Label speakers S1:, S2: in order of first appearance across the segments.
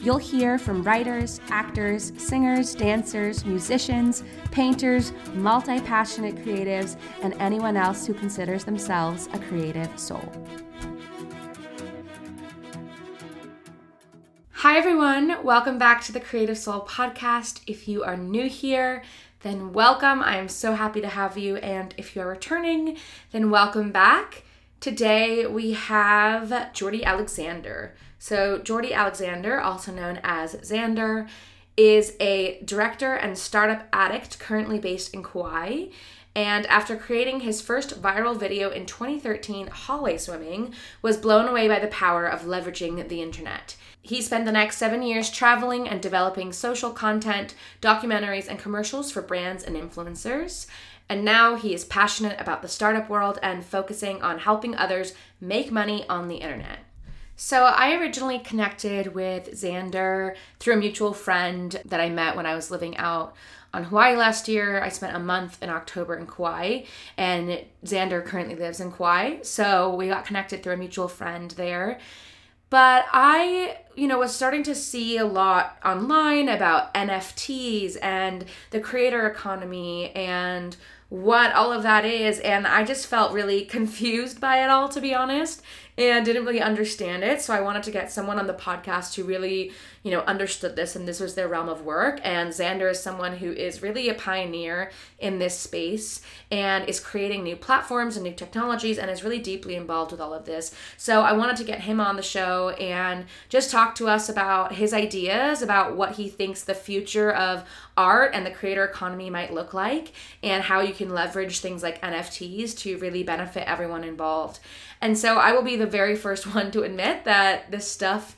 S1: You'll hear from writers, actors, singers, dancers, musicians, painters, multi passionate creatives, and anyone else who considers themselves a creative soul. Hi, everyone. Welcome back to the Creative Soul podcast. If you are new here, then welcome. I am so happy to have you. And if you are returning, then welcome back. Today we have Jordy Alexander. So, Jordy Alexander, also known as Xander, is a director and startup addict currently based in Kauai. And after creating his first viral video in 2013, hallway swimming, was blown away by the power of leveraging the internet. He spent the next seven years traveling and developing social content, documentaries, and commercials for brands and influencers. And now he is passionate about the startup world and focusing on helping others make money on the internet. So, I originally connected with Xander through a mutual friend that I met when I was living out on Hawaii last year. I spent a month in October in Kauai, and Xander currently lives in Kauai. So, we got connected through a mutual friend there. But I, you know, was starting to see a lot online about NFTs and the creator economy and what all of that is. And I just felt really confused by it all, to be honest and didn't really understand it. So I wanted to get someone on the podcast who really, you know, understood this and this was their realm of work. And Xander is someone who is really a pioneer in this space and is creating new platforms and new technologies and is really deeply involved with all of this. So I wanted to get him on the show and just talk to us about his ideas about what he thinks the future of art and the creator economy might look like and how you can leverage things like NFTs to really benefit everyone involved. And so I will be the very first one to admit that this stuff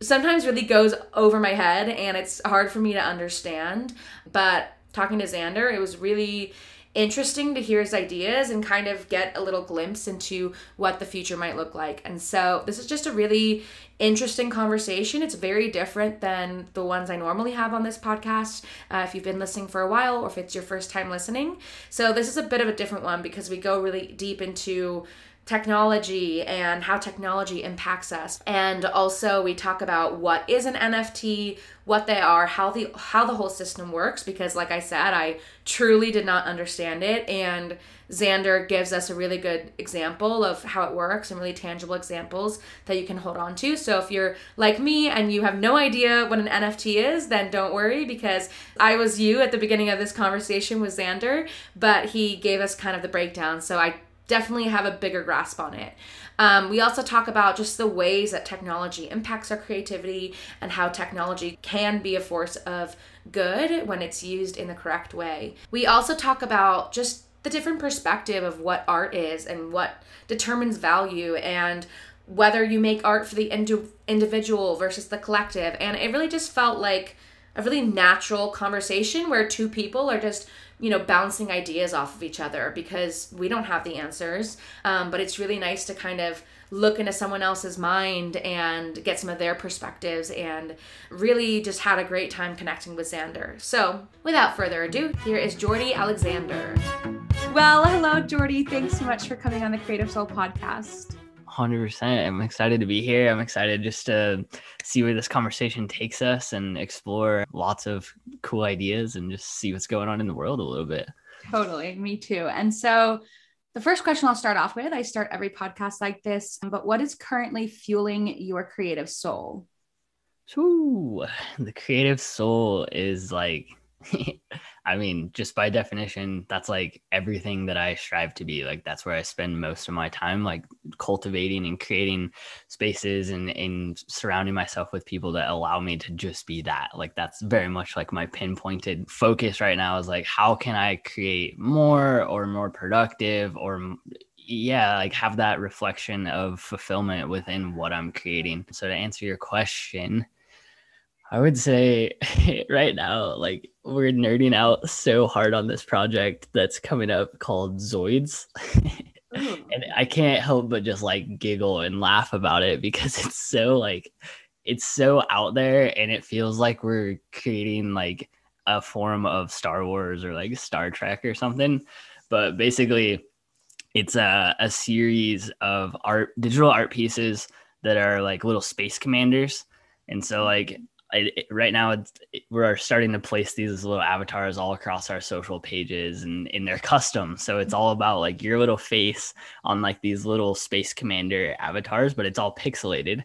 S1: sometimes really goes over my head and it's hard for me to understand. But talking to Xander, it was really interesting to hear his ideas and kind of get a little glimpse into what the future might look like. And so this is just a really interesting conversation. It's very different than the ones I normally have on this podcast. Uh, if you've been listening for a while or if it's your first time listening. So this is a bit of a different one because we go really deep into technology and how technology impacts us. And also we talk about what is an NFT, what they are, how the how the whole system works because like I said, I truly did not understand it and Xander gives us a really good example of how it works and really tangible examples that you can hold on to. So if you're like me and you have no idea what an NFT is, then don't worry because I was you at the beginning of this conversation with Xander, but he gave us kind of the breakdown. So I definitely have a bigger grasp on it. Um, we also talk about just the ways that technology impacts our creativity and how technology can be a force of good when it's used in the correct way. We also talk about just the different perspective of what art is and what determines value and whether you make art for the indi- individual versus the collective. And it really just felt like a really natural conversation where two people are just you know bouncing ideas off of each other because we don't have the answers um, but it's really nice to kind of look into someone else's mind and get some of their perspectives and really just had a great time connecting with Xander. So, without further ado, here is Jordy Alexander. Well, hello, Jordy. Thanks so much for coming on the Creative Soul podcast.
S2: 100%. I'm excited to be here. I'm excited just to see where this conversation takes us and explore lots of cool ideas and just see what's going on in the world a little bit.
S1: Totally. Me too. And so, the first question I'll start off with I start every podcast like this, but what is currently fueling your creative soul?
S2: Ooh, the creative soul is like I mean, just by definition, that's like everything that I strive to be. Like that's where I spend most of my time, like cultivating and creating spaces and, and surrounding myself with people that allow me to just be that. Like that's very much like my pinpointed focus right now is like how can I create more or more productive or yeah, like have that reflection of fulfillment within what I'm creating. So to answer your question, I would say right now, like we're nerding out so hard on this project that's coming up called Zoids. Oh. and I can't help but just like giggle and laugh about it because it's so like it's so out there and it feels like we're creating like a form of Star Wars or like Star Trek or something. But basically it's a, a series of art digital art pieces that are like little space commanders. And so like It, right now it, we're starting to place these little avatars all across our social pages and in their custom. So it's all about like your little face on like these little space commander avatars but it's all pixelated.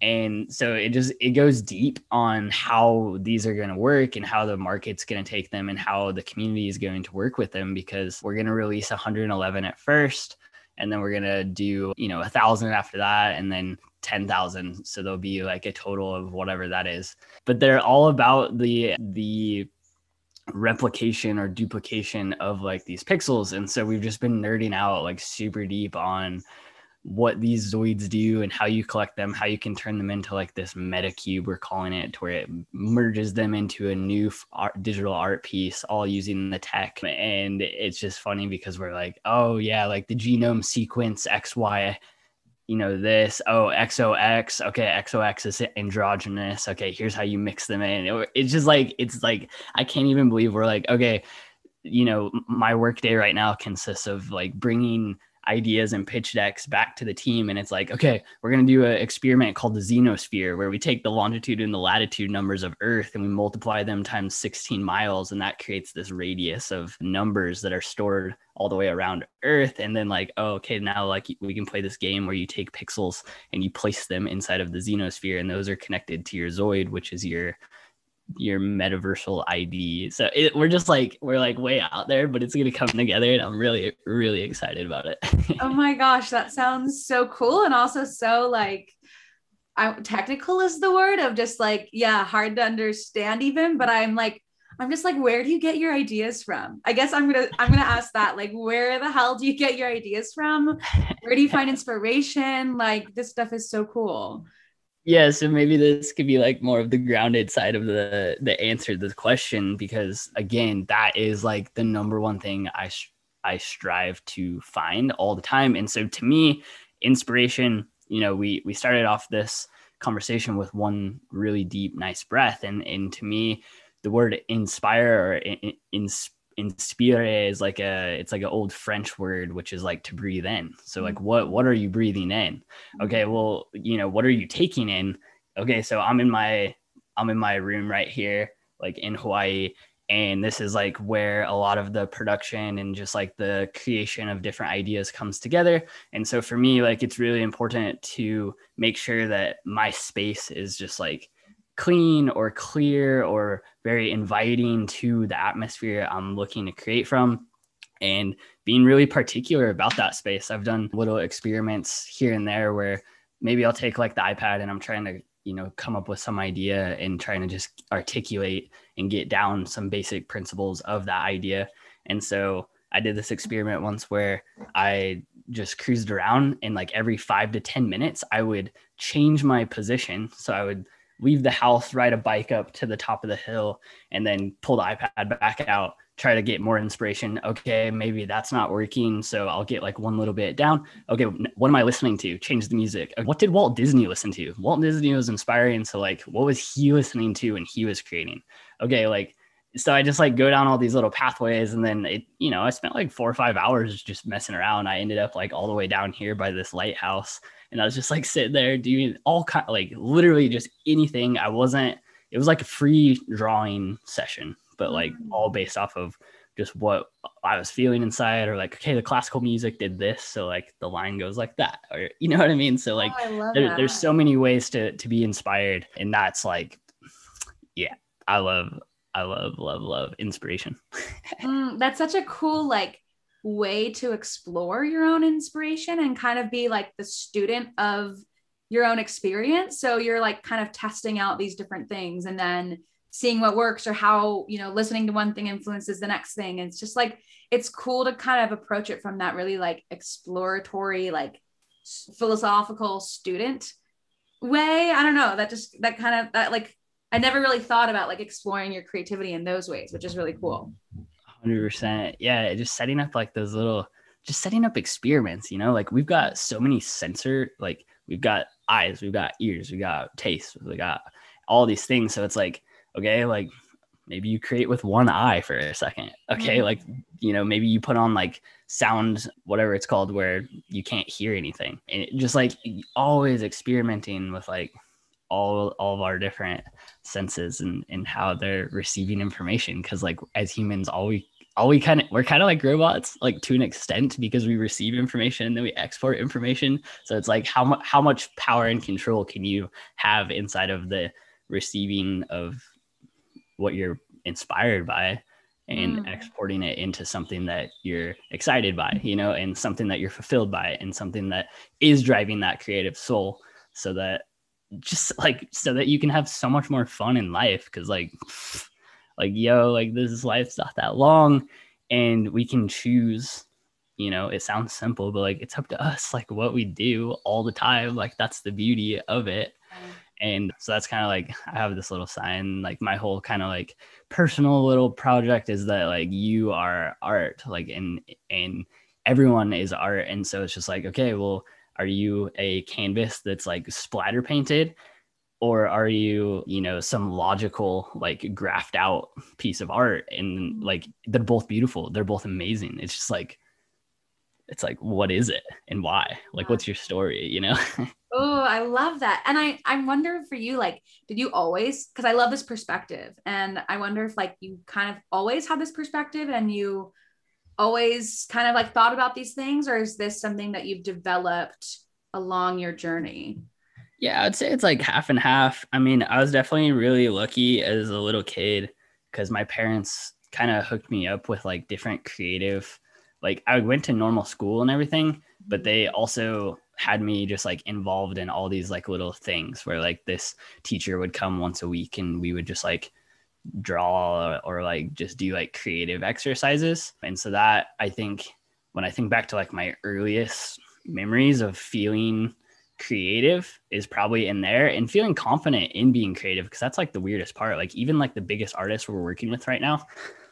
S2: And so it just it goes deep on how these are going to work and how the market's going to take them and how the community is going to work with them because we're going to release 111 at first and then we're going to do you know a thousand after that and then 10,000 so there'll be like a total of whatever that is but they're all about the the replication or duplication of like these pixels and so we've just been nerding out like super deep on what these zoids do and how you collect them, how you can turn them into like this meta cube, we're calling it, to where it merges them into a new art, digital art piece, all using the tech. And it's just funny because we're like, oh, yeah, like the genome sequence XY you know this oh xox okay xox is androgynous okay here's how you mix them in. It's just like it's like i can't even believe we're like okay you know my workday right now consists of like bringing ideas and pitch decks back to the team. And it's like okay we're going to do an experiment called the xenosphere where we take the longitude and the latitude numbers of earth and we multiply them times 16 miles and that creates this radius of numbers that are stored all the way around earth. And then like oh, okay now like we can play this game where you take pixels and you place them inside of the xenosphere and those are connected to your zoid which is your your metaversal ID. So it, we're just like we're like way out there, but it's gonna come together, and I'm really really excited about it.
S1: oh my gosh, that sounds so cool, and also so like. I, technical is the word of just like yeah hard to understand even but i'm like i'm just like where do you get your ideas from i guess i'm gonna i'm gonna ask that like where the hell do you get your ideas from where do you find inspiration like this stuff is so cool
S2: yeah so maybe this could be like more of the grounded side of the the answer to the question because again that is like the number one thing i i strive to find all the time. And so to me inspiration you know we we started off this conversation with one really deep nice breath. And and to me the word inspire or in, in, inspire is like a it's like an old french word which is like to breathe in. So like mm. what what are you breathing in? Okay well you know what are you taking in? Okay so i'm in my i'm in my room right here like in hawaii and this is like where a lot of the production and just like the creation of different ideas comes together. And so for me like it's really important to make sure that my space is just like clean or clear or very inviting to the atmosphere I'm looking to create from and being really particular about that space. I've done little experiments here and there where maybe I'll take like the iPad and I'm trying to, you know, come up with some idea and trying to just articulate and get down some basic principles of that idea. And so I did this experiment once where I just cruised around and like every five to 10 minutes, I would change my position. So I would leave the house, ride a bike up to the top of the hill, and then pull the iPad back out, try to get more inspiration. Okay, maybe that's not working. So I'll get like one little bit down. Okay, what am I listening to? Change the music. Uh, what did Walt Disney listen to? Walt Disney was inspiring. So, like, what was he listening to when he was creating? Okay, like, so I just like go down all these little pathways and then it, you know, I spent like four or five hours just messing around. I ended up like all the way down here by this lighthouse and I was just like sitting there doing all kind like literally just anything. I wasn't. It was like a free drawing session, but like mm. all based off of just what I was feeling inside, or like, okay, the classical music did this, so like the line goes like that, or you know what I mean. So like, oh, there, there's so many ways to to be inspired, and that's like, yeah, I love, I love, love, love inspiration.
S1: mm, that's such a cool like way to explore your own inspiration and kind of be like the student of your own experience. So you're like kind of testing out these different things and then seeing what works or how, you know, listening to one thing influences the next thing. And it's just like, it's cool to kind of approach it from that really like exploratory, like philosophical student way. I don't know. That just, that kind of, that like, I never really thought about like exploring your creativity in those ways, which is really cool.
S2: Hundred percent. Yeah, just setting up like those little just setting up experiments, you know, like we've got so many sensor, like we've got eyes, we've got ears, we got taste, we got all these things. So it's like, okay, like maybe you create with one eye for a second. Okay. Mm-hmm. Like, you know, maybe you put on like sound, whatever it's called, where you can't hear anything. And it, just like always experimenting with like all all of our different senses and and how they're receiving information. Cause like as humans, all we all we kind of we're kind of like robots like to an extent because we receive information and then we export information so it's like how much how much power and control can you have inside of the receiving of what you're inspired by and mm. exporting it into something that you're excited by, you know, and something that you're fulfilled by and something that is driving that creative soul so that just like so that you can have so much more fun in life because like like yo like this life's not that long and we can choose you know it sounds simple but like it's up to us like what we do all the time like that's the beauty of it. And so that's kind of like i have this little sign like my whole kind of like personal little project is that like you are art like and and everyone is art and so it's just like okay well are you a canvas that's like splatter painted? Or are you you know some logical like graphed out piece of art? And like they're both beautiful. They're both amazing. It's just like it's like what is it and why? Like what's your story you know?
S1: Oh i love that. And i i wonder for you like did you always because i love this perspective. And i wonder if like you kind of always had this perspective and you always kind of like thought about these things or is this something that you've developed along your journey?
S2: Yeah i'd say it's like half and half. I mean i was definitely really lucky as a little kid because my parents kind of hooked me up with like different creative like I went to normal school and everything, but they mm-hmm. also had me just like involved in all these like little things where like this teacher would come once a week and we would just like draw or, or like just do like creative exercises. And so that I think when I think back to like my earliest memories of feeling creative is probably in there and feeling confident in being creative because that's like the weirdest part. Like even like the biggest artists we're working with right now,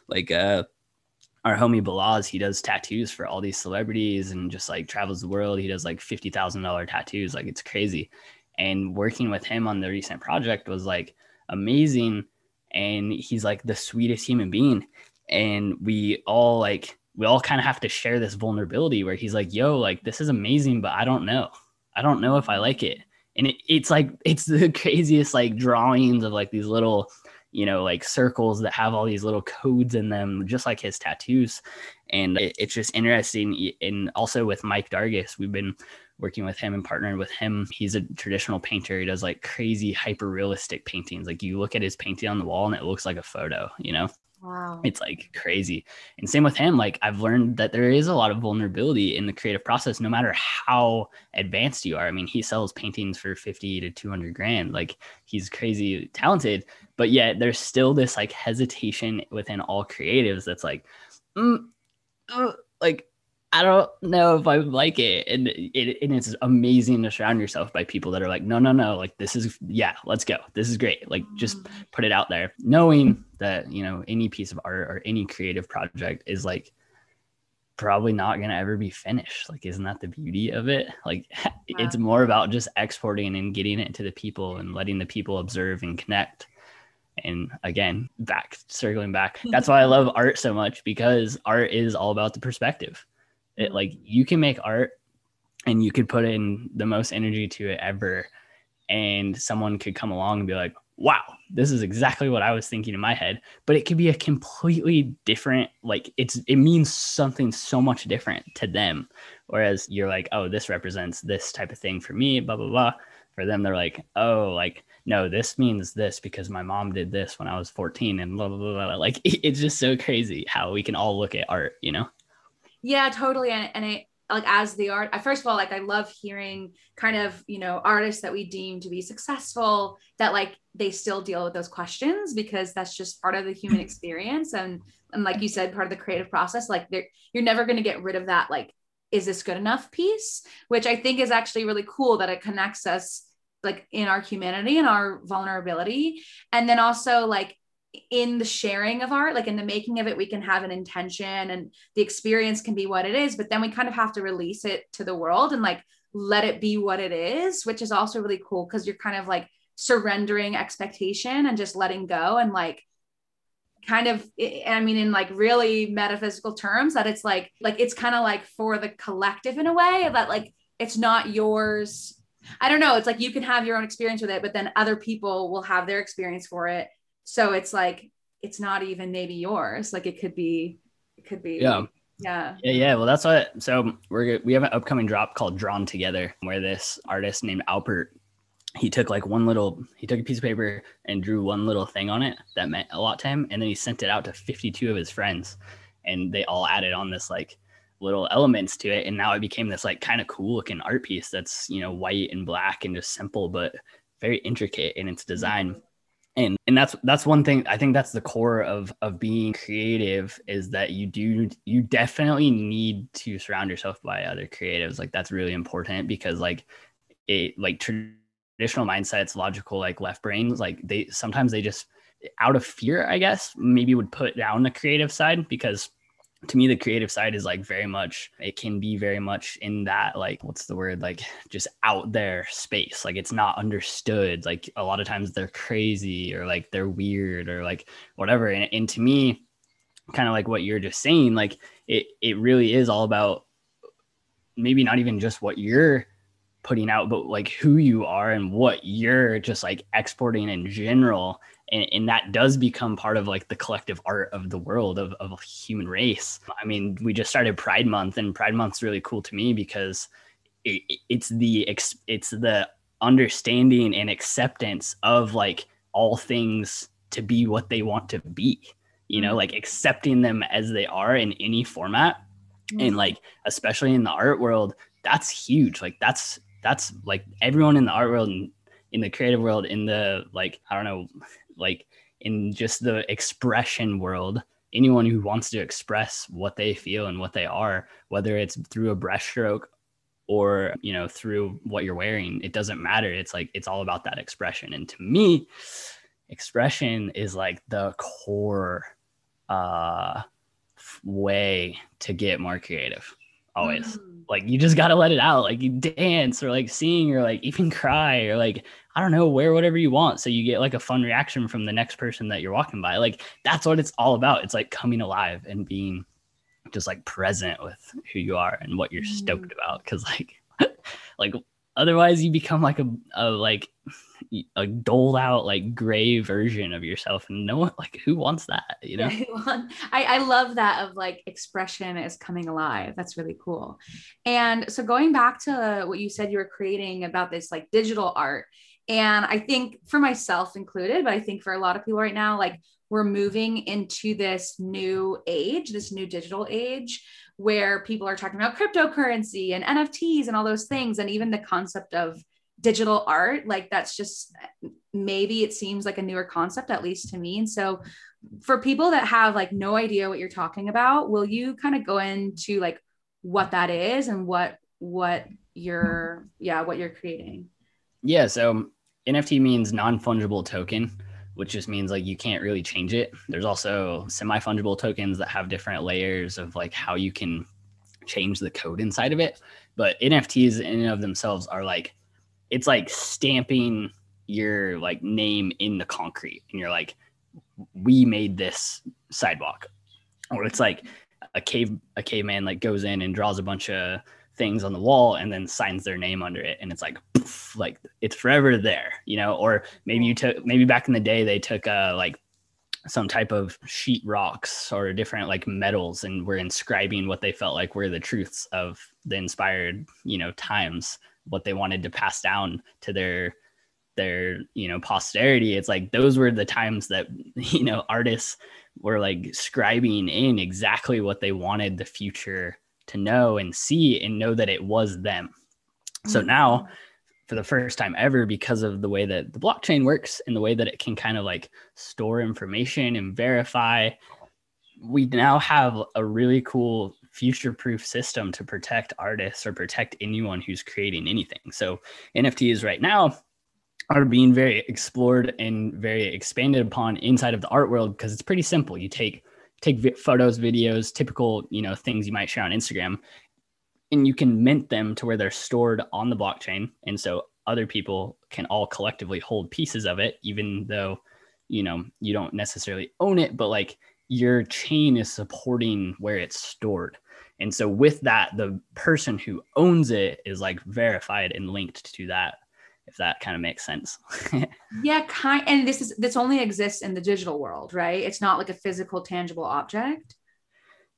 S2: like uh our homie Balaz, he does tattoos for all these celebrities and just like travels the world. He does like fifty thousand dollar tattoos, like it's crazy. And working with him on the recent project was like amazing. And he's like the sweetest human being. And we all like we all kind of have to share this vulnerability where he's like, "Yo, like this is amazing, but I don't know. I don't know if I like it." And it, it's like it's the craziest like drawings of like these little you know, like circles that have all these little codes in them, just like his tattoos. And it, it's just interesting. And also with Mike Dargas, we've been working with him and partnering with him. He's a traditional painter. He does like crazy hyper realistic paintings. Like you look at his painting on the wall and it looks like a photo, you know? Wow. It's like crazy. And same with him. Like I've learned that there is a lot of vulnerability in the creative process, no matter how advanced you are. I mean, he sells paintings for 50 to 200 grand. Like he's crazy talented, but yet there's still this like hesitation within all creatives that's like, mm, uh, like I don't know if I like it. And it, and it's amazing to surround yourself by people that are like, no, no, no, like this is, yeah, let's go. This is great. Like just mm. put it out there, knowing that, you know, any piece of art or any creative project is like probably not going to ever be finished. Like, isn't that the beauty of it? Like, it's more about just exporting and getting it to the people and letting the people observe and connect. And again, back circling back, that's why I love art so much because art is all about the perspective it like you can make art and you could put in the most energy to it ever. And someone could come along and be like wow this is exactly what i was thinking in my head. But it could be a completely different like it's it means something so much different to them. Whereas you're like oh this represents this type of thing for me blah blah blah. For them they're like oh like no this means this because my mom did this when i was 14 and blah blah blah, blah. like it's just so crazy how we can all look at art you know
S1: yeah, totally. And, and it, like as the art I, first of all like i love hearing kind of you know artists that we deem to be successful that like they still deal with those questions because that's just part of the human mm-hmm. experience and and like you said part of the creative process like you're never going to get rid of that like is this good enough piece which i think is actually really cool that it connects us like in our humanity and our vulnerability and then also like in the sharing of art, like in the making of it, we can have an intention and the experience can be what it is, but then we kind of have to release it to the world and like let it be what it is, which is also really cool because you're kind of like surrendering expectation and just letting go and like kind of i mean in like really metaphysical terms that it's like like it's kind of like for the collective in a way that like it's not yours. I don't know it's like you can have your own experience with it but then other people will have their experience for it so it's like it's not even maybe yours. Like it could be it could be
S2: yeah.
S1: Yeah.
S2: Yeah yeah. Well that's what so we're we have an upcoming drop called drawn together where this artist named Albert he took like one little he took a piece of paper and drew one little thing on it that meant a lot to him and then he sent it out to 52 of his friends and they all added on this like little elements to it and now it became this like kind of cool looking art piece that's you know white and black and just simple but very intricate in its mm-hmm. design and and that's that's one thing i think that's the core of of being creative is that you do you definitely need to surround yourself by other creatives like that's really important because like it like traditional mindsets, logical like left brains, like they sometimes they just out of fear, I guess, maybe would put down the creative side because to me the creative side is like very much it can be very much in that like what's the word? Like just out there space. Like it's not understood. Like a lot of times they're crazy or like they're weird or like whatever. And, and to me kind of like what you're just saying like it it really is all about maybe not even just what you're putting out, but like who you are and what you're just like exporting in general. And, and that does become part of like the collective art of the world of, of human race. I mean, we just started Pride Month, and Pride Month's really cool to me because it, it's the it's the understanding and acceptance of like all things to be what they want to be you know mm-hmm. like accepting them as they are in any format mm-hmm. and like especially in the art world that's huge like that's that's like everyone in the art world and in the creative world in the like i don't know like in just the expression world anyone who wants to express what they feel and what they are whether it's through a brushstroke or you know through what you're wearing it doesn't matter. It's like it's all about that expression. And to me expression is like the core uh way to get more creative always. Mm like you just got to let it out like you dance or like sing or like even cry or like i don't know wear whatever you want so you get like a fun reaction from the next person that you're walking by like that's what it's all about it's like coming alive and being just like present with who you are and what you're mm. stoked about because like like otherwise you become like a, a like a doled out like gray version of yourself and no one like who wants that you know?
S1: I, I love that of like expression is coming alive. That's really cool. And so going back to what you said you were creating about this like digital art and i think for myself included but i think for a lot of people right now like we're moving into this new age this new digital age where people are talking about cryptocurrency and nfts and all those things and even the concept of digital art like that's just maybe it seems like a newer concept at least to me. And so for people that have like no idea what you're talking about will you kind of go into like what that is and what what you're yeah what you're creating?
S2: Yeah so nft means non-fungible token which just means like you can't really change it. There's also semi-fungible tokens that have different layers of like how you can change the code inside of it. But nfts in and of themselves are like it's like stamping your like name in the concrete and you're like we made this sidewalk. Or it's like a cave a caveman like goes in and draws a bunch of things on the wall and then signs their name under it. And it's like poof, like it's forever there you know? Or maybe you took maybe back in the day they took uh like some type of sheet rocks or different like metals and were inscribing what they felt like were the truths of the inspired you know times what they wanted to pass down to their their you know posterity. It's like those were the times that you know artists were like scribing in exactly what they wanted the future to know and see and know that it was them so mm-hmm. now for the first time ever because of the way that the blockchain works and the way that it can kind of like store information and verify we now have a really cool future proof system to protect artists or protect anyone who's creating anything. So NFTs right now, are being very explored and very expanded upon inside of the art world because it's pretty simple. You take take vi- photos, videos, typical you know things you might share on Instagram, and you can mint them to where they're stored on the blockchain, and so other people can all collectively hold pieces of it, even though you know you don't necessarily own it, but like your chain is supporting where it's stored. And so with that, the person who owns it is like verified and linked to that if that kind of makes sense.
S1: yeah, kind and this is this only exists in the digital world, right? It's not like a physical tangible object.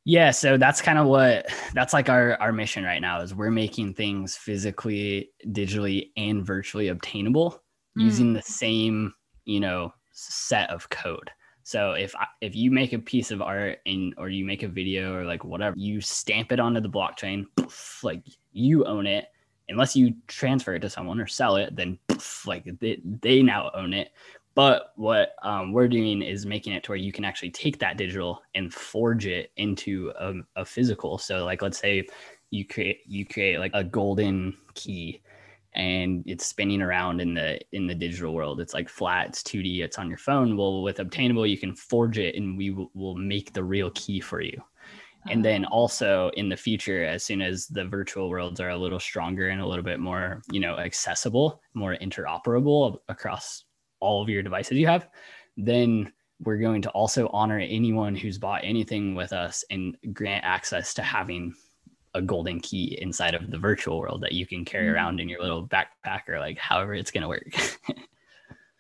S2: Yeah, so that's kind of what that's like our our mission right now is we're making things physically, digitally and virtually obtainable mm. using the same, you know, set of code. So if if you make a piece of art and or you make a video or like whatever, you stamp it onto the blockchain, like you own it unless you transfer it to someone or sell it, then poof, like they, they now own it. But what um, we're doing is making it to where you can actually take that digital and forge it into a, a physical. So, like, let's say you create you create like a golden key, and it's spinning around in the in the digital world. It's like flat, it's 2D, it's on your phone. Well, with Obtainable, you can forge it, and we will, will make the real key for you and then also in the future as soon as the virtual worlds are a little stronger and a little bit more you know accessible more interoperable across all of your devices you have then we're going to also honor anyone who's bought anything with us and grant access to having a golden key inside of the virtual world that you can carry mm-hmm. around in your little backpack or like however it's going to work.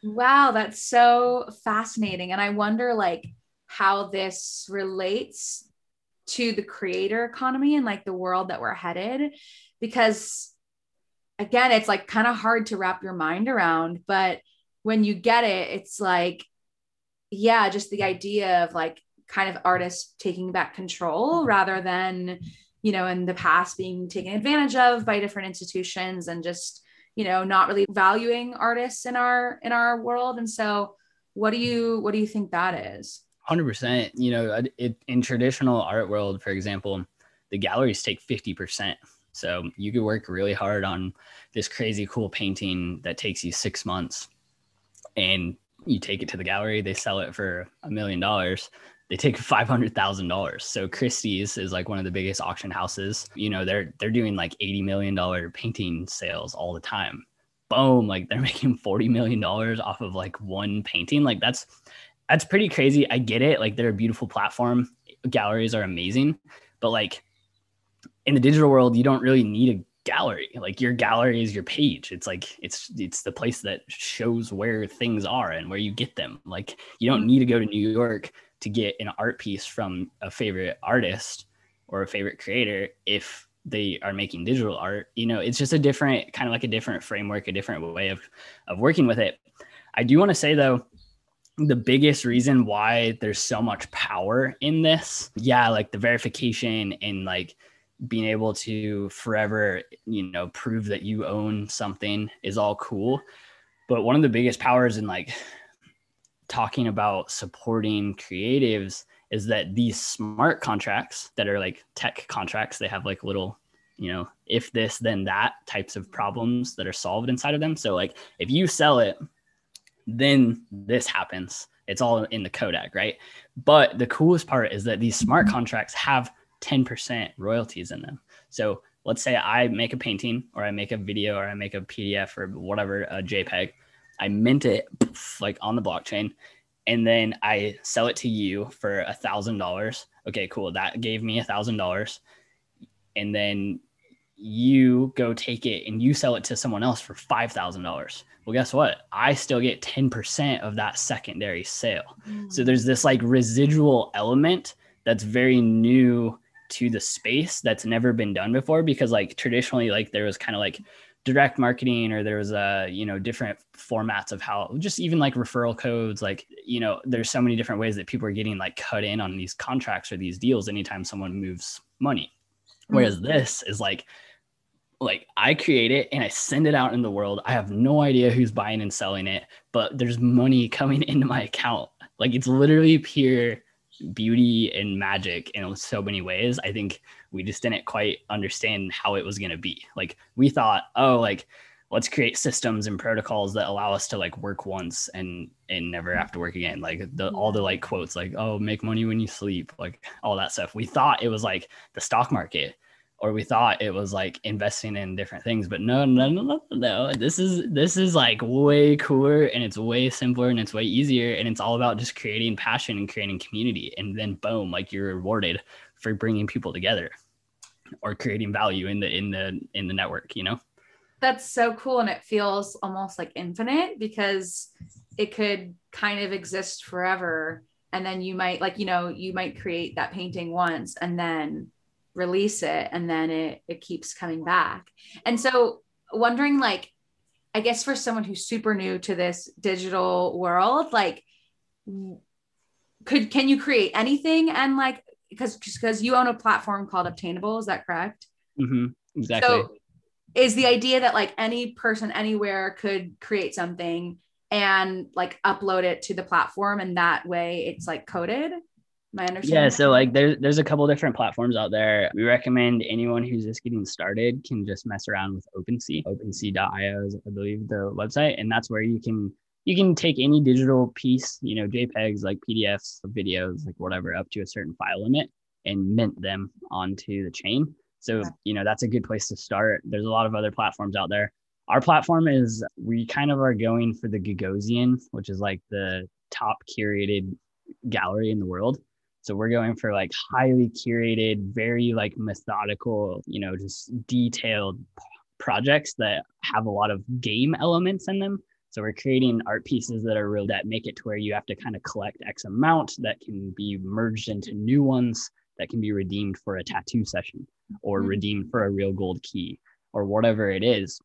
S1: Wow that's so fascinating. And i wonder like how this relates to the creator economy and like the world that we're headed because again it's like kind of hard to wrap your mind around but when you get it it's like yeah just the idea of like kind of artists taking back control rather than you know in the past being taken advantage of by different institutions and just you know not really valuing artists in our in our world. And so what do you what do you think that is
S2: Hundred percent. You know, it, in traditional art world, for example, the galleries take fifty percent. So you could work really hard on this crazy cool painting that takes you six months, and you take it to the gallery. They sell it for a million dollars. They take five hundred thousand dollars. So Christie's is like one of the biggest auction houses. You know, they're they're doing like eighty million dollar painting sales all the time. Boom! Like they're making forty million dollars off of like one painting. Like that's that's pretty crazy. I get it. Like they're a beautiful platform. Galleries are amazing, but like in the digital world, you don't really need a gallery. Like your gallery is your page. It's like it's it's the place that shows where things are and where you get them. Like you don't need to go to New York to get an art piece from a favorite artist or a favorite creator if they are making digital art. You know, it's just a different kind of like a different framework, a different way of of working with it. I do want to say though, the biggest reason why there's so much power in this yeah like the verification and like being able to forever you know prove that you own something is all cool. But one of the biggest powers in like talking about supporting creatives is that these smart contracts that are like tech contracts they have like little you know if this then that types of problems that are solved inside of them. So like if you sell it then this happens. It's all in the Kodak, right? But the coolest part is that these smart contracts have 10% royalties in them. So let's say I make a painting or I make a video or I make a PDF or whatever, a JPEG. I mint it like on the blockchain and then I sell it to you for a thousand dollars. Okay, cool. That gave me a thousand dollars. And then you go take it and you sell it to someone else for $5,000. Well, guess what? I still get 10% of that secondary sale. Mm. So there's this like residual element that's very new to the space that's never been done before because like traditionally like there was kind of like direct marketing or there was a uh, you know different formats of how just even like referral codes like you know there's so many different ways that people are getting like cut in on these contracts or these deals anytime someone moves money whereas mm. this is like like I create it and I send it out in the world. I have no idea who's buying and selling it, but there's money coming into my account. Like it's literally pure beauty and magic in so many ways. I think we just didn't quite understand how it was going to be. Like we thought, oh, like let's create systems and protocols that allow us to like work once and and never have to work again like the all the like quotes like oh make money when you sleep like all that stuff we thought it was like the stock market or we thought it was like investing in different things but no no no no no. This is this is like way cooler and it's way simpler and it's way easier and it's all about just creating passion and creating community and then boom like you're rewarded for bringing people together or creating value in the in the in the network you know?
S1: That's so cool and it feels almost like infinite because it could kind of exist forever and then you might like you know you might create that painting once and then release it and then it it keeps coming back. And so wondering like i guess for someone who's super new to this digital world like could can you create anything? And like because because you own a platform called obtainable is that correct?
S2: Mm-hmm, exactly. So
S1: is the idea that like any person anywhere could create something and like upload it to the platform and that way it's like coded my understanding.
S2: yeah so like there's there's a couple different platforms out there. We recommend anyone who's just getting started can just mess around with OpenSea. OpenSea.io is i believe the website and that's where you can you can take any digital piece you know jpegs like pdfs videos like whatever up to a certain file limit and mint them onto the chain. So you know that's a good place to start. There's a lot of other platforms out there. Our platform is we kind of are going for the gagosian which is like the top curated gallery in the world so we're going for like highly curated, very like methodical, you know, just detailed projects that have a lot of game elements in them. So we're creating art pieces that are real that make it to where you have to kind of collect X amount that can be merged into new ones that can be redeemed for a tattoo session or mm-hmm. redeemed for a real gold key or whatever it is.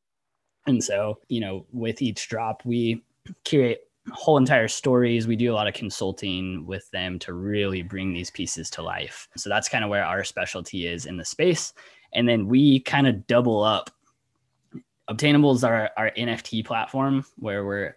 S2: And so, you know, with each drop, we curate whole entire stories. We do a lot of consulting with them to really bring these pieces to life. So that's kind of where our specialty is in the space. And then we kind of double up. Obtainables are our NFT platform where we're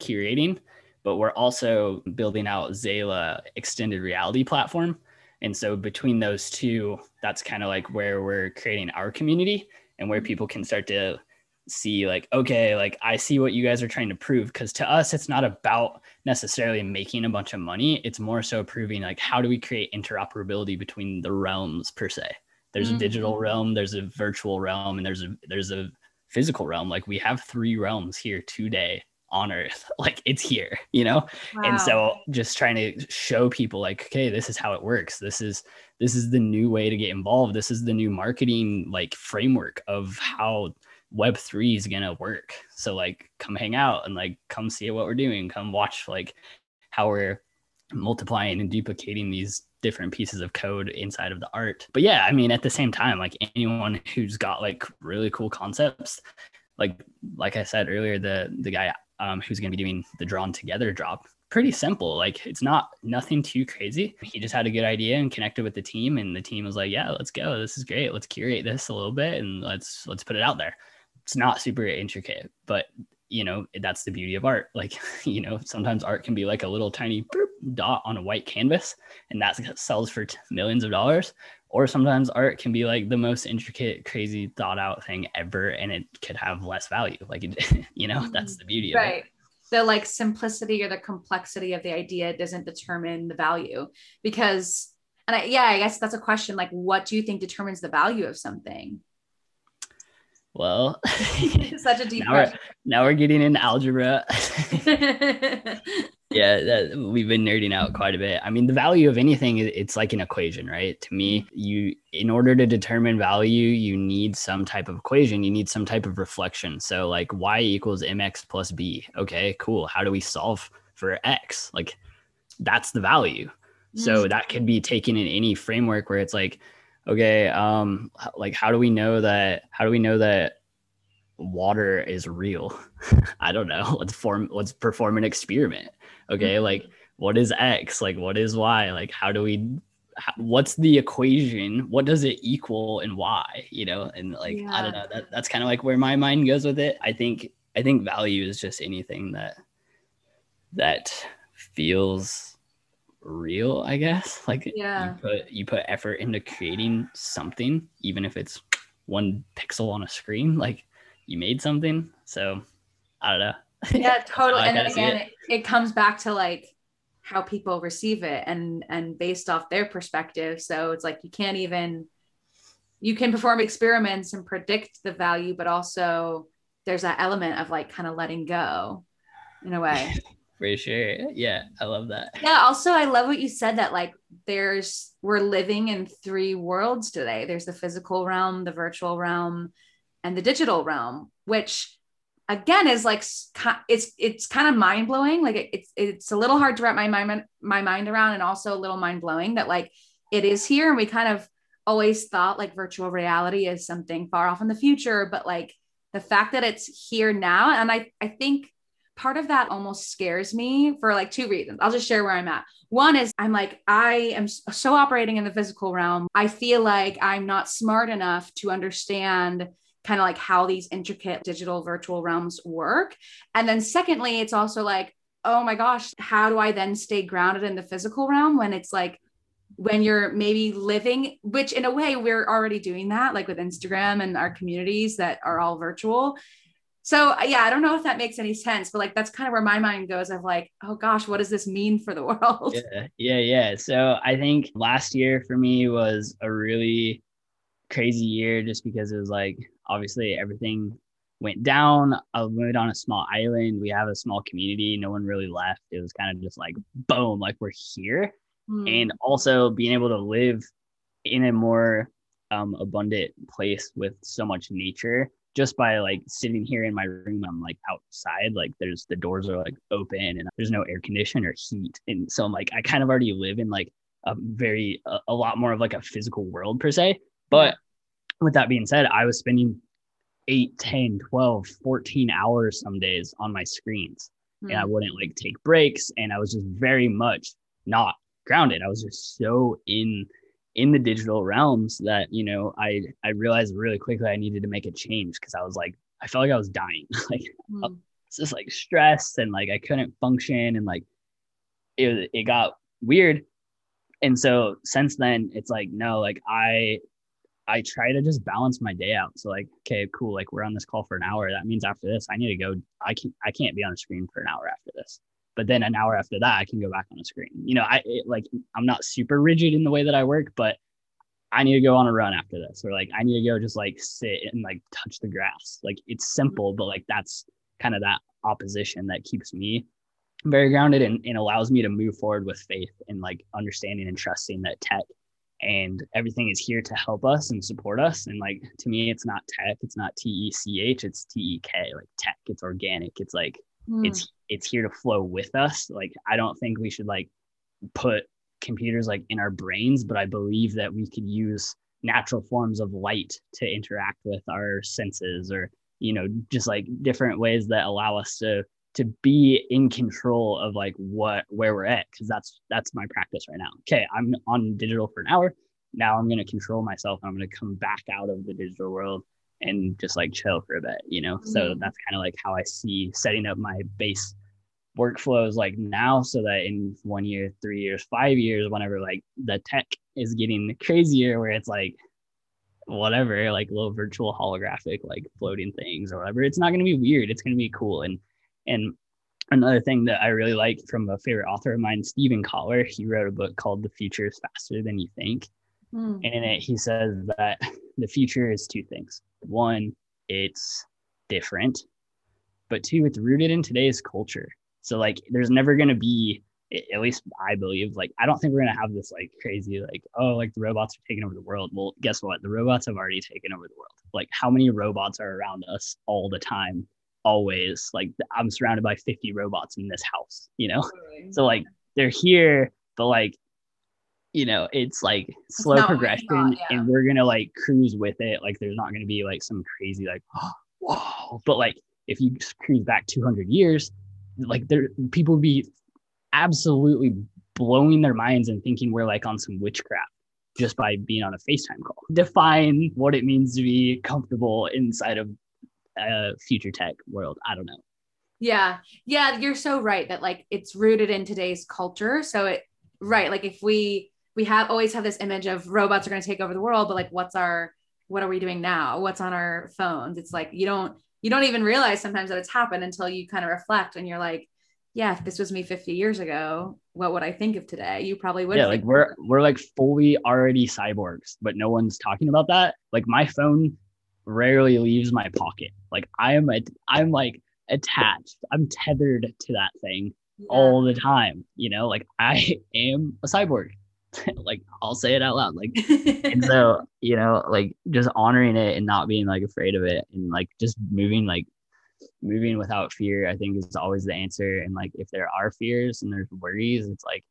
S2: curating, but we're also building out Zayla extended reality platform. And so between those two, that's kind of like where we're creating our community and where mm-hmm. people can start to see like okay like i see what you guys are trying to prove because to us it's not about necessarily making a bunch of money. It's more so proving like how do we create interoperability between the realms per se? There's mm-hmm. a digital realm there's a virtual realm and there's a there's a physical realm. Like we have three realms here today on earth. Like it's here you know? Wow. and so just trying to show people like okay this is how it works. This is this is the new way to get involved. This is the new marketing like framework of how web 3 is going to work. So like come hang out and like come see what we're doing. Come watch like how we're multiplying and duplicating these different pieces of code inside of the art. But yeah i mean at the same time like anyone who's got like really cool concepts like like i said earlier the the guy um, who's going to be doing the drawn together drop pretty simple. Like it's not nothing too crazy. He just had a good idea and connected with the team and the team was like yeah let's go. This is great. Let's curate this a little bit and let's let's put it out there it's not super intricate, but you know that's the beauty of art. Like you know sometimes art can be like a little tiny dot on a white canvas, and that sells for millions of dollars. Or sometimes art can be like the most intricate, crazy, thought out thing ever, and it could have less value. Like it, you know that's mm-hmm. the beauty right. of it
S1: the like simplicity or the complexity of the idea doesn't determine the value because and I, yeah i guess that's a question like what do you think determines the value of something
S2: well,
S1: such a deep
S2: now. We're, now we're getting into algebra. yeah, that, we've been nerding out quite a bit. I mean, the value of anything it's like an equation, right? To me, you in order to determine value, you need some type of equation. You need some type of reflection. So, like y equals mx plus b. Okay, cool. How do we solve for x? Like, that's the value. So mm-hmm. that could be taken in any framework where it's like okay um like how do we know that how do we know that water is real? I don't know. Let's form let's perform an experiment. Okay mm-hmm. like what is x? Like what is y? Like how do we how, what's the equation? What does it equal and why you know? And like yeah. i don't know. That, that's kind of like where my mind goes with it. I think i think value is just anything that that feels real, I guess. Like
S1: yeah.
S2: you put you put effort into creating something, even if it's one pixel on a screen. Like you made something. So I don't know.
S1: Yeah, totally. and then again, it. It, it comes back to like how people receive it and and based off their perspective. So it's like you can't even you can perform experiments and predict the value, but also there's that element of like kind of letting go in a way.
S2: For sure. Yeah, I love that.
S1: Yeah, also I love what you said that like there's we're living in three worlds today. There's the physical realm, the virtual realm, and the digital realm, which again is like it's it's kind of mind blowing. Like it's it's a little hard to wrap my mind my mind around, and also a little mind blowing that like it is here, and we kind of always thought like virtual reality is something far off in the future, but like the fact that it's here now, and I I think part of that almost scares me for like two reasons. I'll just share where I'm at. One is I'm like, I am so operating in the physical realm. I feel like I'm not smart enough to understand kind of like how these intricate digital virtual realms work. And then secondly, it's also like, oh my gosh, how do I then stay grounded in the physical realm when it's like when you're maybe living, which in a way we're already doing that, like with Instagram and our communities that are all virtual. So yeah, I don't know if that makes any sense, but like that's kind of where my mind goes of like, oh gosh, what does this mean for the world?
S2: Yeah, yeah, yeah. So I think last year for me was a really crazy year just because it was like obviously everything went down. I moved on a small island. We have a small community. No one really left. It was kind of just like boom, like we're here. Mm. And also being able to live in a more um, abundant place with so much nature just by like sitting here in my room i'm like outside like there's the doors are like open and there's no air condition or heat and so i'm like i kind of already live in like a very a, a lot more of like a physical world per se but with that being said i was spending 8 10 12 14 hours some days on my screens mm. and i hmm. wouldn't like take breaks and i was just very much not grounded i was just so in in the digital realms that you know i i realized really quickly i needed to make a change because i was like i felt like i was dying. Like mm. it's just like stressed and like i couldn't function and like it, it got weird. And so since then it's like no like i i try to just balance my day out. So like okay cool like we're on this call for an hour. That means after this i need to go. I can't i can't be on a screen for an hour after this but then an hour after that i can go back on a screen. You know i it, like i'm not super rigid in the way that i work but i need to go on a run after this or like i need to go just like sit and like touch the grass. Like it's simple but like that's kind of that opposition that keeps me very grounded and, and allows me to move forward with faith and like understanding and trusting that tech and everything is here to help us and support us. And like to me it's not tech it's not t-e-c-h it's t-e-k like tech. It's organic. It's like mm. it's it's here to flow with us. Like i don't think we should like put computers like in our brains but i believe that we could use natural forms of light to interact with our senses or you know just like different ways that allow us to to be in control of like what where we're at because that's that's my practice right now. Okay i'm on digital for an hour. Now i'm going to control myself and i'm going to come back out of the digital world and just like chill for a bit, you know? Mm-hmm. So that's kind of like how I see setting up my base workflows like now so that in one year, three years, five years, whenever like the tech is getting crazier where it's like whatever, like little virtual holographic like floating things or whatever, it's not gonna be weird. It's gonna be cool. And and another thing that I really like from a favorite author of mine, Steven Kotler, he wrote a book called The Future is Faster Than You Think. Mm. And in it, he says that the future is two things. One, it's different, but two, it's rooted in today's culture. So like, there's never going to be, at least I believe, like, I don't think we're going to have this like crazy, like, oh, like the robots are taking over the world. Well, guess what? The robots have already taken over the world. Like, how many robots are around us all the time? Always. Like, I'm surrounded by 50 robots in this house, you know? So, like, they're here, but like, you know, it's like slow progression not, yeah. and we're gonna like cruise with it. Like there's not gonna be like some crazy like oh, whoa. But like if you cruise back 200 years, like there people would be absolutely blowing their minds and thinking we're like on some witchcraft just by being on a FaceTime call. Define what it means to be comfortable inside of a future tech world. I don't know.
S1: Yeah. Yeah, you're so right that like it's rooted in today's culture. So it right, like if we we have always have this image of robots are going to take over the world, but like, what's our, what are we doing now? What's on our phones? It's like, you don't, you don't even realize sometimes that it's happened until you kind of reflect and you're like, yeah, if this was me 50 years ago, what would I think of today? You probably would.
S2: Yeah, like we're we're like fully already cyborgs, but no one's talking about that. Like my phone rarely leaves my pocket. Like I am a, I'm like attached. I'm tethered to that thing yeah. all the time. You know, like I am a cyborg. like I'll say it out loud. Like and so, you know, like just honoring it and not being like afraid of it and like just moving like moving without fear, I think is always the answer. And like if there are fears and there's worries, it's like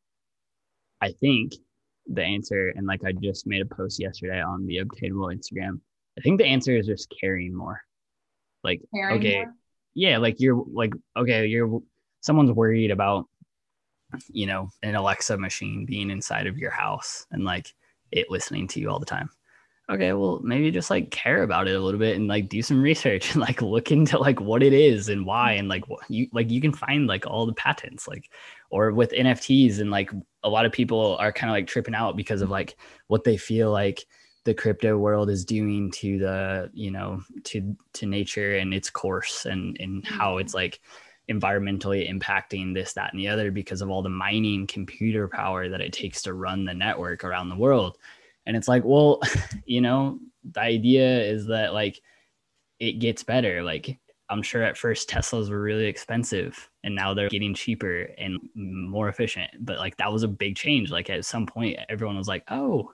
S2: I think the answer, and like I just made a post yesterday on the obtainable Instagram. I think the answer is just caring more. Like caring okay, more? yeah, like you're like okay, you're someone's worried about you know an Alexa machine being inside of your house and like it listening to you all the time okay, well, maybe just like care about it a little bit and like do some research and like look into like what it is and why and like what you like you can find like all the patents like or with NFTs and like a lot of people are kind of like tripping out because of like what they feel like the crypto world is doing to the you know to to nature and its course and and how mm-hmm. it's like environmentally impacting this that and the other because of all the mining computer power that it takes to run the network around the world and it's like, well, you know, the idea is that like it gets better. Like I'm sure at first Teslas were really expensive and now they're getting cheaper and more efficient. But like that was a big change. Like at some point, everyone was like, oh,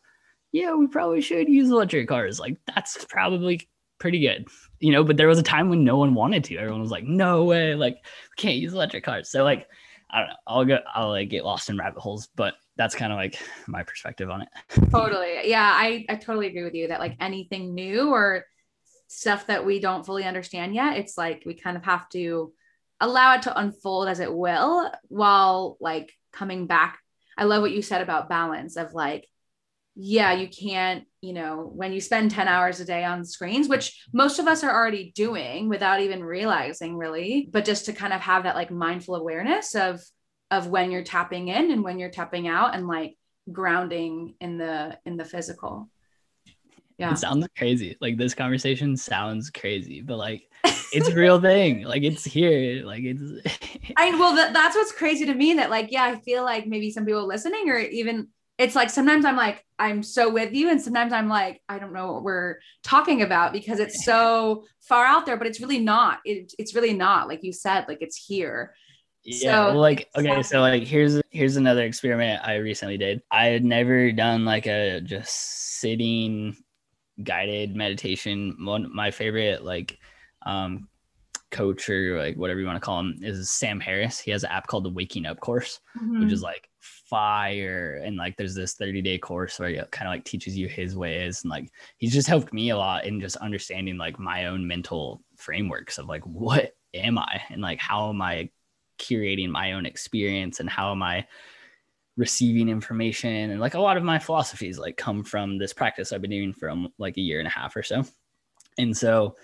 S2: yeah, we probably should use electric cars. Like that's probably pretty good, you know. But there was a time when no one wanted to. Everyone was like, no way, like we can't use electric cars. So like, I don't know. I'll go. I'll like get lost in rabbit holes, but that's kind of like my perspective on it.
S1: totally. Yeah, I, I totally agree with you that like anything new or stuff that we don't fully understand yet, it's like we kind of have to allow it to unfold as it will while like coming back. I love what you said about balance of like, yeah, you can't, you know, when you spend 10 hours a day on screens, which most of us are already doing without even realizing really, but just to kind of have that like mindful awareness of of when you're tapping in and when you're tapping out and like grounding in the in the physical.
S2: Yeah. It sounds crazy. Like this conversation sounds crazy but like it's a real thing. Like it's here. Like it's
S1: i well that, that's what's crazy to me that like yeah i feel like maybe some people listening or even it's like sometimes i'm like i'm so with you. And sometimes i'm like i don't know what we're talking about because it's so far out there but it's really not. It, it's really not like you said like it's here.
S2: Yeah so, well, like okay so like here's here's another experiment i recently did. I had never done like a just sitting guided meditation. One my favorite like um coach or like whatever you want to call him is sam harris. He has an app called the waking up course mm-hmm. which is like fire and like there's this 30 day course where he kind of like teaches you his ways and like he's just helped me a lot in just understanding like my own mental frameworks of like what am i and like how am i curating my own experience and how am I receiving information and like a lot of my philosophies like come from this practice I've been doing for um, like a year and a half or so. And so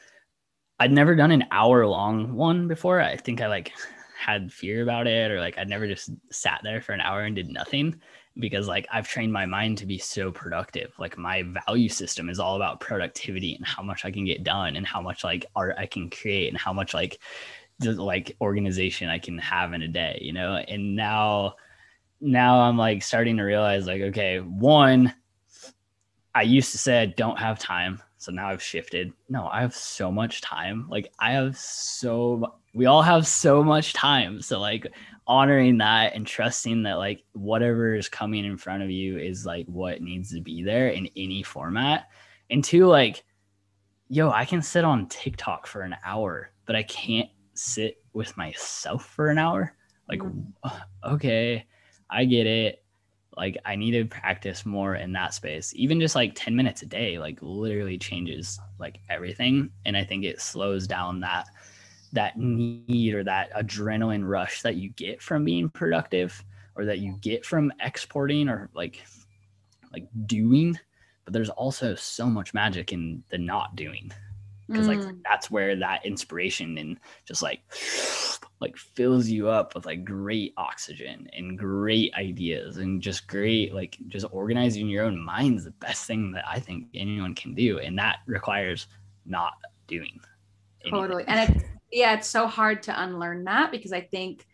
S2: I'd never done an hour long one before. I think I like had fear about it or like I'd never just sat there for an hour and did nothing because like I've trained my mind to be so productive. Like my value system is all about productivity and how much I can get done and how much like art I can create and how much like like organization I can have in a day, you know? And now now I'm like starting to realize like, okay, one, I used to say I don't have time. So now I've shifted. No, I have so much time. Like I have so we all have so much time. So like honoring that and trusting that like whatever is coming in front of you is like what needs to be there in any format. And two, like, yo, I can sit on TikTok for an hour, but I can't sit with myself for an hour like mm-hmm. okay i get it like i need to practice more in that space. Even just like 10 minutes a day like literally changes like everything. And i think it slows down that that need or that adrenaline rush that you get from being productive or that you get from exporting or like like doing. But there's also so much magic in the not doing because mm. like that's where that inspiration and just like like fills you up with like great oxygen and great ideas and just great like just organizing your own mind is the best thing that I think anyone can do and that requires not doing
S1: totally and it, yeah it's so hard to unlearn that because i think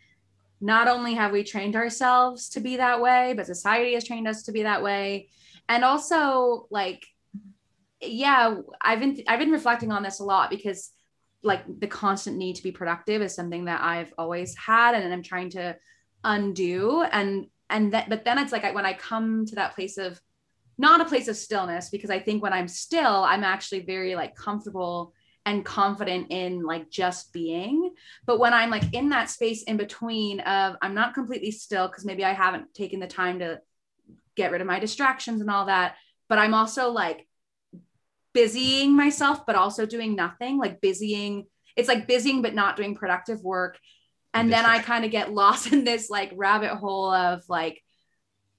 S1: not only have we trained ourselves to be that way but society has trained us to be that way and also like yeah i've been i've been reflecting on this a lot because like the constant need to be productive is something that i've always had and i'm trying to undo and and that but then it's like I, when i come to that place of not a place of stillness because i think when i'm still i'm actually very like comfortable and confident in like just being. But when i'm like in that space in between of i'm not completely still because maybe i haven't taken the time to get rid of my distractions and all that but i'm also like busying myself but also doing nothing like busying it's like busying but not doing productive work. And then i kind of get lost in this like rabbit hole of like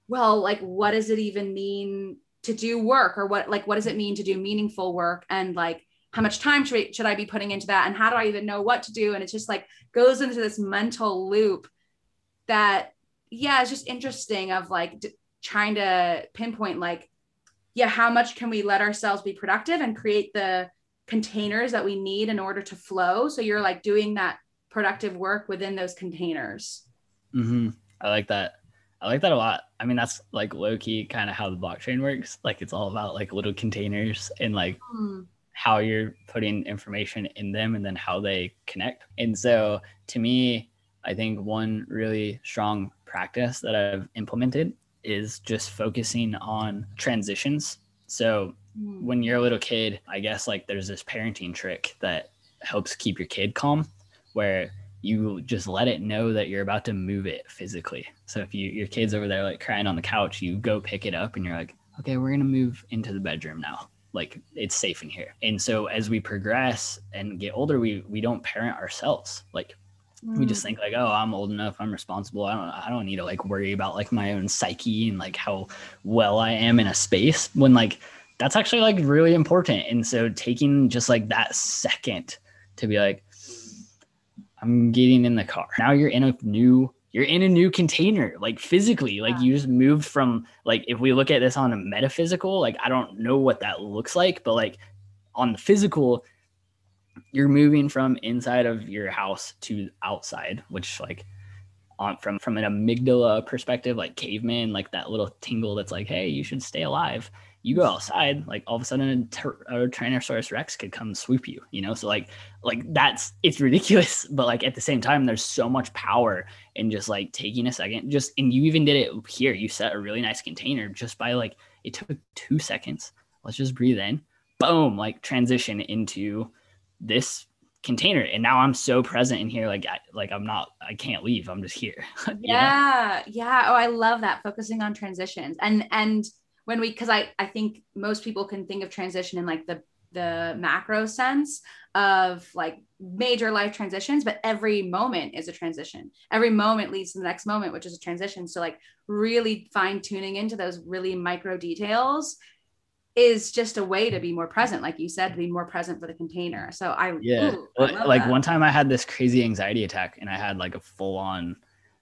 S1: well like what does it even mean to do work? Or what like what does it mean to do meaningful work? And like how much time should, should i be putting into that? And how do i even know what to do? And it's just like goes into this mental loop that yeah it's just interesting of like d- trying to pinpoint like yeah how much can we let ourselves be productive and create the containers that we need in order to flow so you're like doing that productive work within those containers.
S2: Mm-hmm. I like that. I like that a lot. I mean, that's like low key kind of how the blockchain works. Like it's all about like little containers and like mm. how you're putting information in them and then how they connect. And so to me, I think one really strong practice that I've implemented is just focusing on transitions. So mm. when you're a little kid, I guess like there's this parenting trick that helps keep your kid calm where you just let it know that you're about to move it physically. So if you your kid's over there like crying on the couch, you go pick it up and you're like, okay, we're gonna move into the bedroom now. Like it's safe in here. And so as we progress and get older, we we don't parent ourselves. Like. We just mm. think like, oh, I'm old enough, I'm responsible. I don't I don't need to like worry about like my own psyche and like how well I am in a space when like that's actually like really important. And so taking just like that second to be like, I'm getting in the car. Now you're in a new you're in a new container like physically like yeah. you just moved from like if we look at this on a metaphysical like i don't know what that looks like but like on the physical you're moving from inside of your house to outside which like on from from an amygdala perspective like caveman like that little tingle that's like hey you should stay alive you go outside, like all of a sudden a, ter- a Tyrannosaurus Rex could come swoop you, you know? So like, like that's, it's ridiculous. But like at the same time, there's so much power in just like taking a second, just, and you even did it here. You set a really nice container just by like, it took two seconds. Let's just breathe in, boom, like transition into this container and now i'm so present in here like I, like i'm not i can't leave i'm just here
S1: yeah know? yeah oh i love that focusing on transitions and and when we because I I think most people can think of transition in like the the macro sense of like major life transitions but every moment is a transition every moment leads to the next moment which is a transition so like really fine tuning into those really micro details is just a way to be more present like you said to be more present for the container so i
S2: yeah ooh, I like that. one time i had this crazy anxiety attack and i had like a full on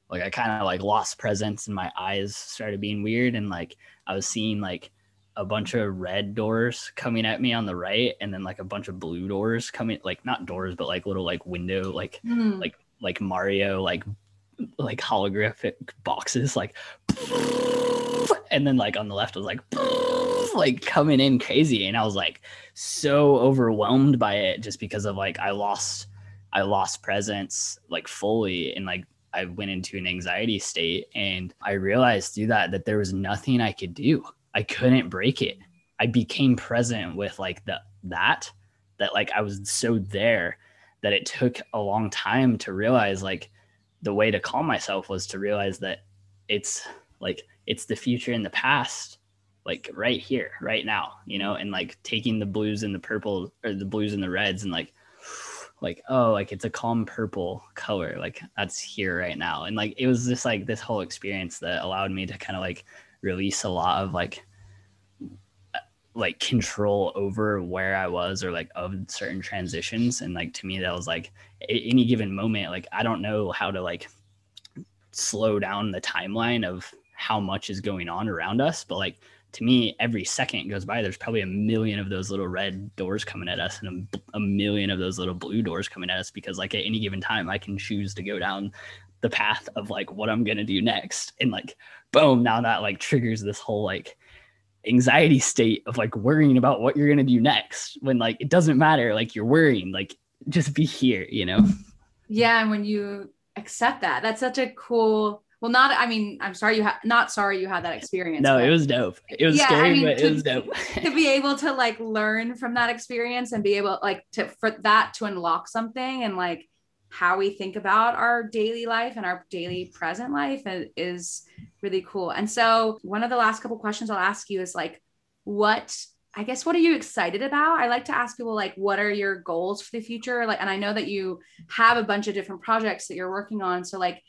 S2: like i kind of like lost presence and my eyes started being weird and like I was seeing like a bunch of red doors coming at me on the right and then like a bunch of blue doors coming like not doors but like little like window like mm. like like Mario like like holographic boxes like and then like on the left was like like coming in crazy and I was like so overwhelmed by it just because of like I lost I lost presence like fully and like I went into an anxiety state and I realized through that that there was nothing I could do. I couldn't break it. I became present with like the that that like I was so there that it took a long time to realize like the way to calm myself was to realize that it's like it's the future and the past like right here right now you know and like taking the blues and the purple or the blues and the reds and like like oh like it's a calm purple color like that's here right now and like it was just like this whole experience that allowed me to kind of like release a lot of like uh, like control over where I was or like of certain transitions. And like to me, that was like any given moment, like I don't know how to like slow down the timeline of how much is going on around us, but like to me, every second goes by, there's probably a million of those little red doors coming at us and a, a million of those little blue doors coming at us because, like, at any given time, I can choose to go down the path of like what I'm gonna do next. And like, boom, now that like triggers this whole like anxiety state of like worrying about what you're gonna do next when like it doesn't matter, like you're worrying, like just be here, you know?
S1: Yeah, and when you accept that, that's such a cool well, not. I mean, I'm sorry you had not sorry you had that experience.
S2: No, it was dope. It was yeah, scary, I mean, but to, it was dope.
S1: to be able to like learn from that experience and be able like to for that to unlock something and like how we think about our daily life and our daily present life is really cool. And so, one of the last couple questions I'll ask you is like, what I guess what are you excited about? I like to ask people like what are your goals for the future? Like and I know that you have a bunch of different projects that you're working on. So like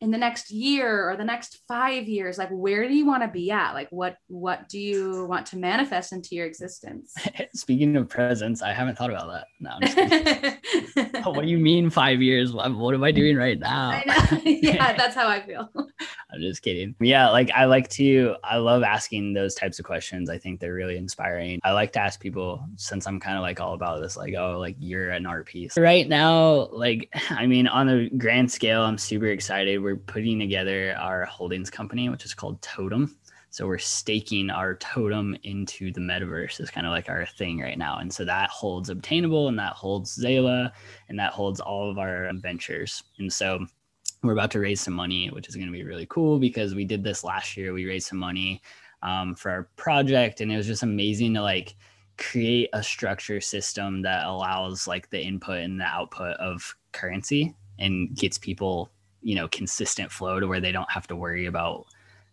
S1: in the next year or the next five years like where do you want to be at? Like what what do you want to manifest into your existence?
S2: Speaking of presence i haven't thought about that. No oh, what do you mean five years? What am i doing right now?
S1: Yeah that's how i feel.
S2: I'm just kidding. Yeah like i like to i love asking those types of questions. I think they're really inspiring. I like to ask people since i'm kind of like all about this like oh like you're an art piece. Right now like i mean on a grand scale i'm super excited. We're putting together our holdings company, which is called Totem. So we're staking our totem into the metaverse is kind of like our thing right now. And so that holds Obtainable and that holds Zayla and that holds all of our ventures. And so we're about to raise some money, which is going to be really cool because we did this last year. We raised some money um, for our project and it was just amazing to like create a structure system that allows like the input and the output of currency and gets people you know consistent flow to where they don't have to worry about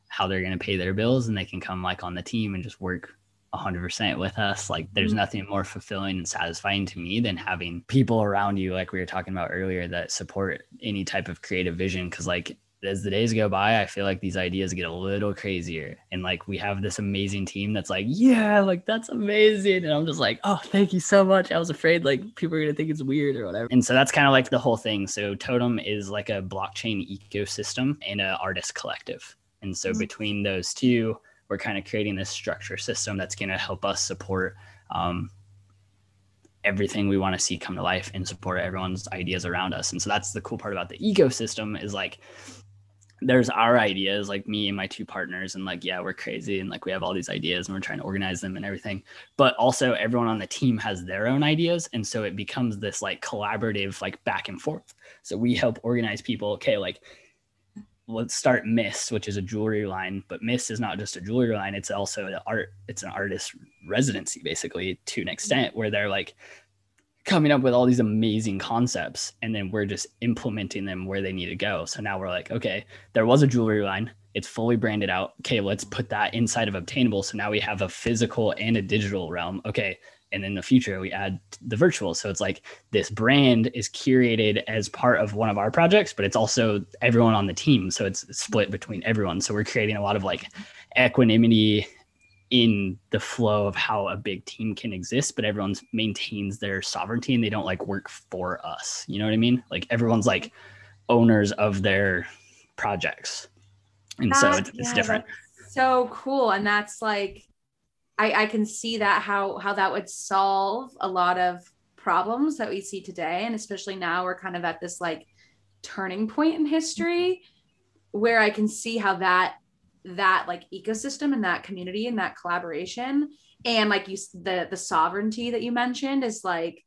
S2: how they're going to pay their bills and they can come like on the team and just work 100% with us like there's mm-hmm. nothing more fulfilling and satisfying to me than having people around you like we were talking about earlier that support any type of creative vision because like as the days go by, I feel like these ideas get a little crazier. And like we have this amazing team that's like, yeah, like that's amazing. And I'm just like, oh, thank you so much. I was afraid like people are gonna think it's weird or whatever. And so that's kind of like the whole thing. So Totem is like a blockchain ecosystem and an artist collective. And so mm-hmm. between those two, we're kind of creating this structure system that's gonna help us support um, everything we want to see come to life and support everyone's ideas around us. And so that's the cool part about the ecosystem is like there's our ideas like me and my two partners and like yeah we're crazy and like we have all these ideas and we're trying to organize them and everything. But also everyone on the team has their own ideas and so it becomes this like collaborative like back and forth. So we help organize people. Okay like let's start mist which is a jewelry line but mist is not just a jewelry line it's also an art it's an artist residency basically to an mm-hmm. extent where they're like coming up with all these amazing concepts and then we're just implementing them where they need to go. So now we're like, okay, there was a jewelry line. It's fully branded out. Okay, let's put that inside of Obtainable. So now we have a physical and a digital realm. Okay. And in the future, we add the virtual. So it's like this brand is curated as part of one of our projects, but it's also everyone on the team. So it's split between everyone. So we're creating a lot of like equanimity in the flow of how a big team can exist, but everyone's maintains their sovereignty and they don't like work for us. You know what I mean? Like everyone's like owners of their projects. And that, so it's, it's different.
S1: So cool. And that's like I, I can see that how how that would solve a lot of problems that we see today. And especially now we're kind of at this like turning point in history mm-hmm. where I can see how that that like ecosystem and that community and that collaboration and like you the the sovereignty that you mentioned is like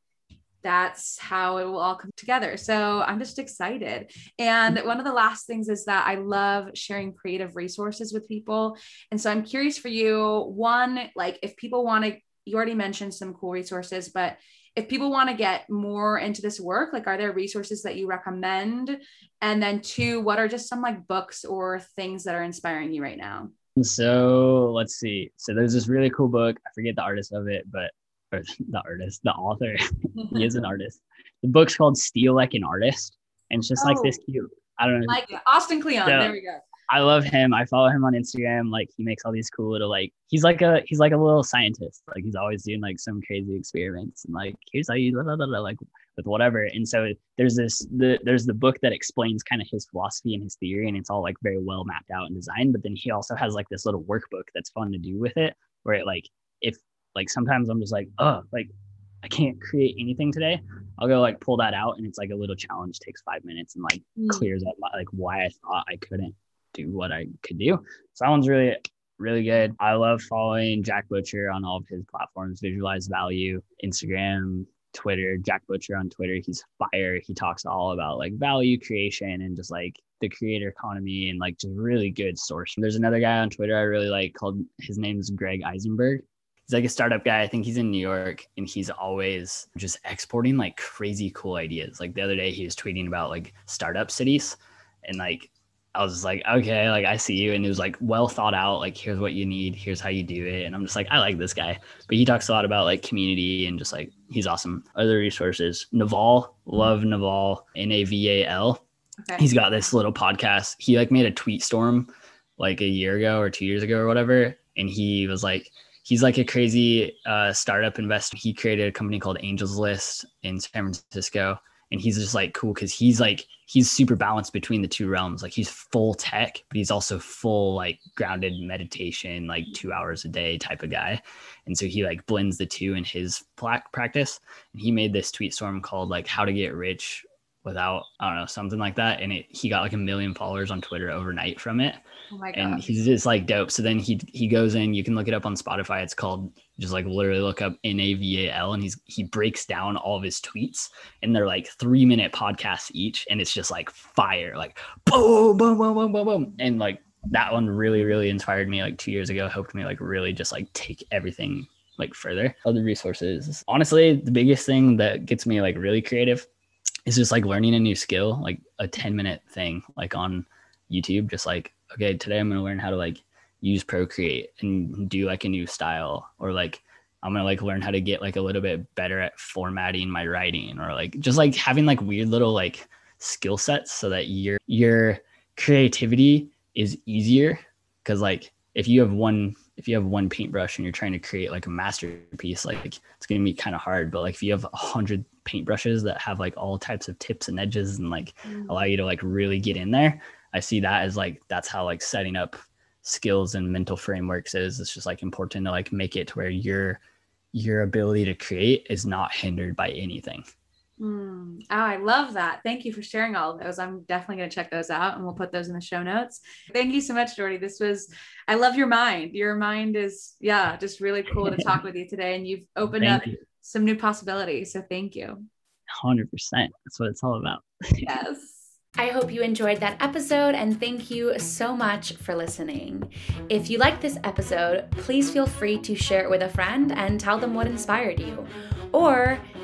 S1: that's how it will all come together. So I'm just excited. And mm-hmm. one of the last things is that I love sharing creative resources with people. And so I'm curious for you one, like if people want to, you already mentioned some cool resources, but if people want to get more into this work, like are there resources that you recommend? And then two, what are just some like books or things that are inspiring you right now?
S2: So let's see. So there's this really cool book. I forget the artist of it, but or the artist, the author. he is an artist. The book's called Steal Like an Artist. And it's just oh, like this oh. cute. I don't know.
S1: Like Austin Kleon. So, there we go.
S2: I love him. I follow him on Instagram. Like he makes all these cool little like he's like a he's like a little scientist. Like he's always doing like some crazy experiments and like here's how you blah, blah, blah, like with whatever. And so there's this the there's the book that explains kind of his philosophy and his theory, and it's all like very well mapped out and designed. But then he also has like this little workbook that's fun to do with it, where it like if like sometimes I'm just like, oh, like I can't create anything today. I'll go like pull that out and it's like a little challenge, takes five minutes and like mm. clears up my, like why I thought I couldn't do what I could do. So that one's really, really good. I love following Jack Butcher on all of his platforms, Visualize Value, Instagram, Twitter, Jack Butcher on Twitter. He's fire. He talks all about like value creation and just like the creator economy and like just really good source. There's another guy on Twitter I really like called his name's Greg Isenberg he's like a startup guy. I think he's in New York and he's always just exporting like crazy cool ideas. Like the other day he was tweeting about like startup cities and like I was like, okay, like I see you. And it was like well thought out, like here's what you need, here's how you do it. And I'm just like, I like this guy. But he talks a lot about like community and just like he's awesome. Other resources. Naval, love Naval, N-A-V-A-L. Okay. He's got this little podcast. He like made a tweet storm like a year ago or two years ago or whatever. And he was like, he's like a crazy uh, startup investor. He created a company called Angels List in San Francisco. And he's just like cool because he's like, he's super balanced between the two realms. Like he's full tech, but he's also full like grounded meditation, like two hours a day type of guy. And so he like blends the two in his practice. And he made this tweet storm called like how to get rich without I don't know something like that, and it he got like a million followers on Twitter overnight from it. Oh my god! And he's just like dope. So then he he goes in. You can look it up on Spotify. It's called just like literally look up N A V A L, and he's he breaks down all of his tweets, and they're like three minute podcasts each, and it's just like fire, like boom, boom, boom, boom, boom, boom, and like that one really really inspired me like two years ago helped me like really just like take everything like further other resources honestly the biggest thing that gets me like really creative it's just like learning a new skill, like a 10 minute thing, like on YouTube, just like, okay, today I'm going to learn how to like use Procreate and do like a new style or like, I'm going to like learn how to get like a little bit better at formatting my writing or like just like having like weird little like skill sets so that your, your creativity is easier. Cause like if you have one if you have one paintbrush and you're trying to create like a masterpiece, like it's gonna be kind of hard. But like if you have a hundred paintbrushes that have like all types of tips and edges and like mm. allow you to like really get in there, I see that as like that's how like setting up skills and mental frameworks is. It's just like important to like make it to where your your ability to create is not hindered by anything.
S1: Mm. Oh, I love that. Thank you for sharing all of those. I'm definitely going to check those out and we'll put those in the show notes. Thank you so much, Jordy. This was, I love your mind. Your mind is, yeah, just really cool to talk with you today. And you've opened thank up you. some new possibilities. So thank you.
S2: 100%. That's what it's all about.
S1: yes. I hope you enjoyed that episode and thank you so much for listening. If you liked this episode, please feel free to share it with a friend and tell them what inspired you. Or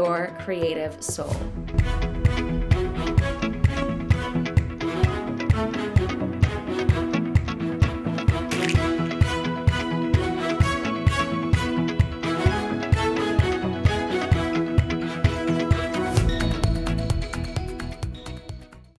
S1: your creative soul.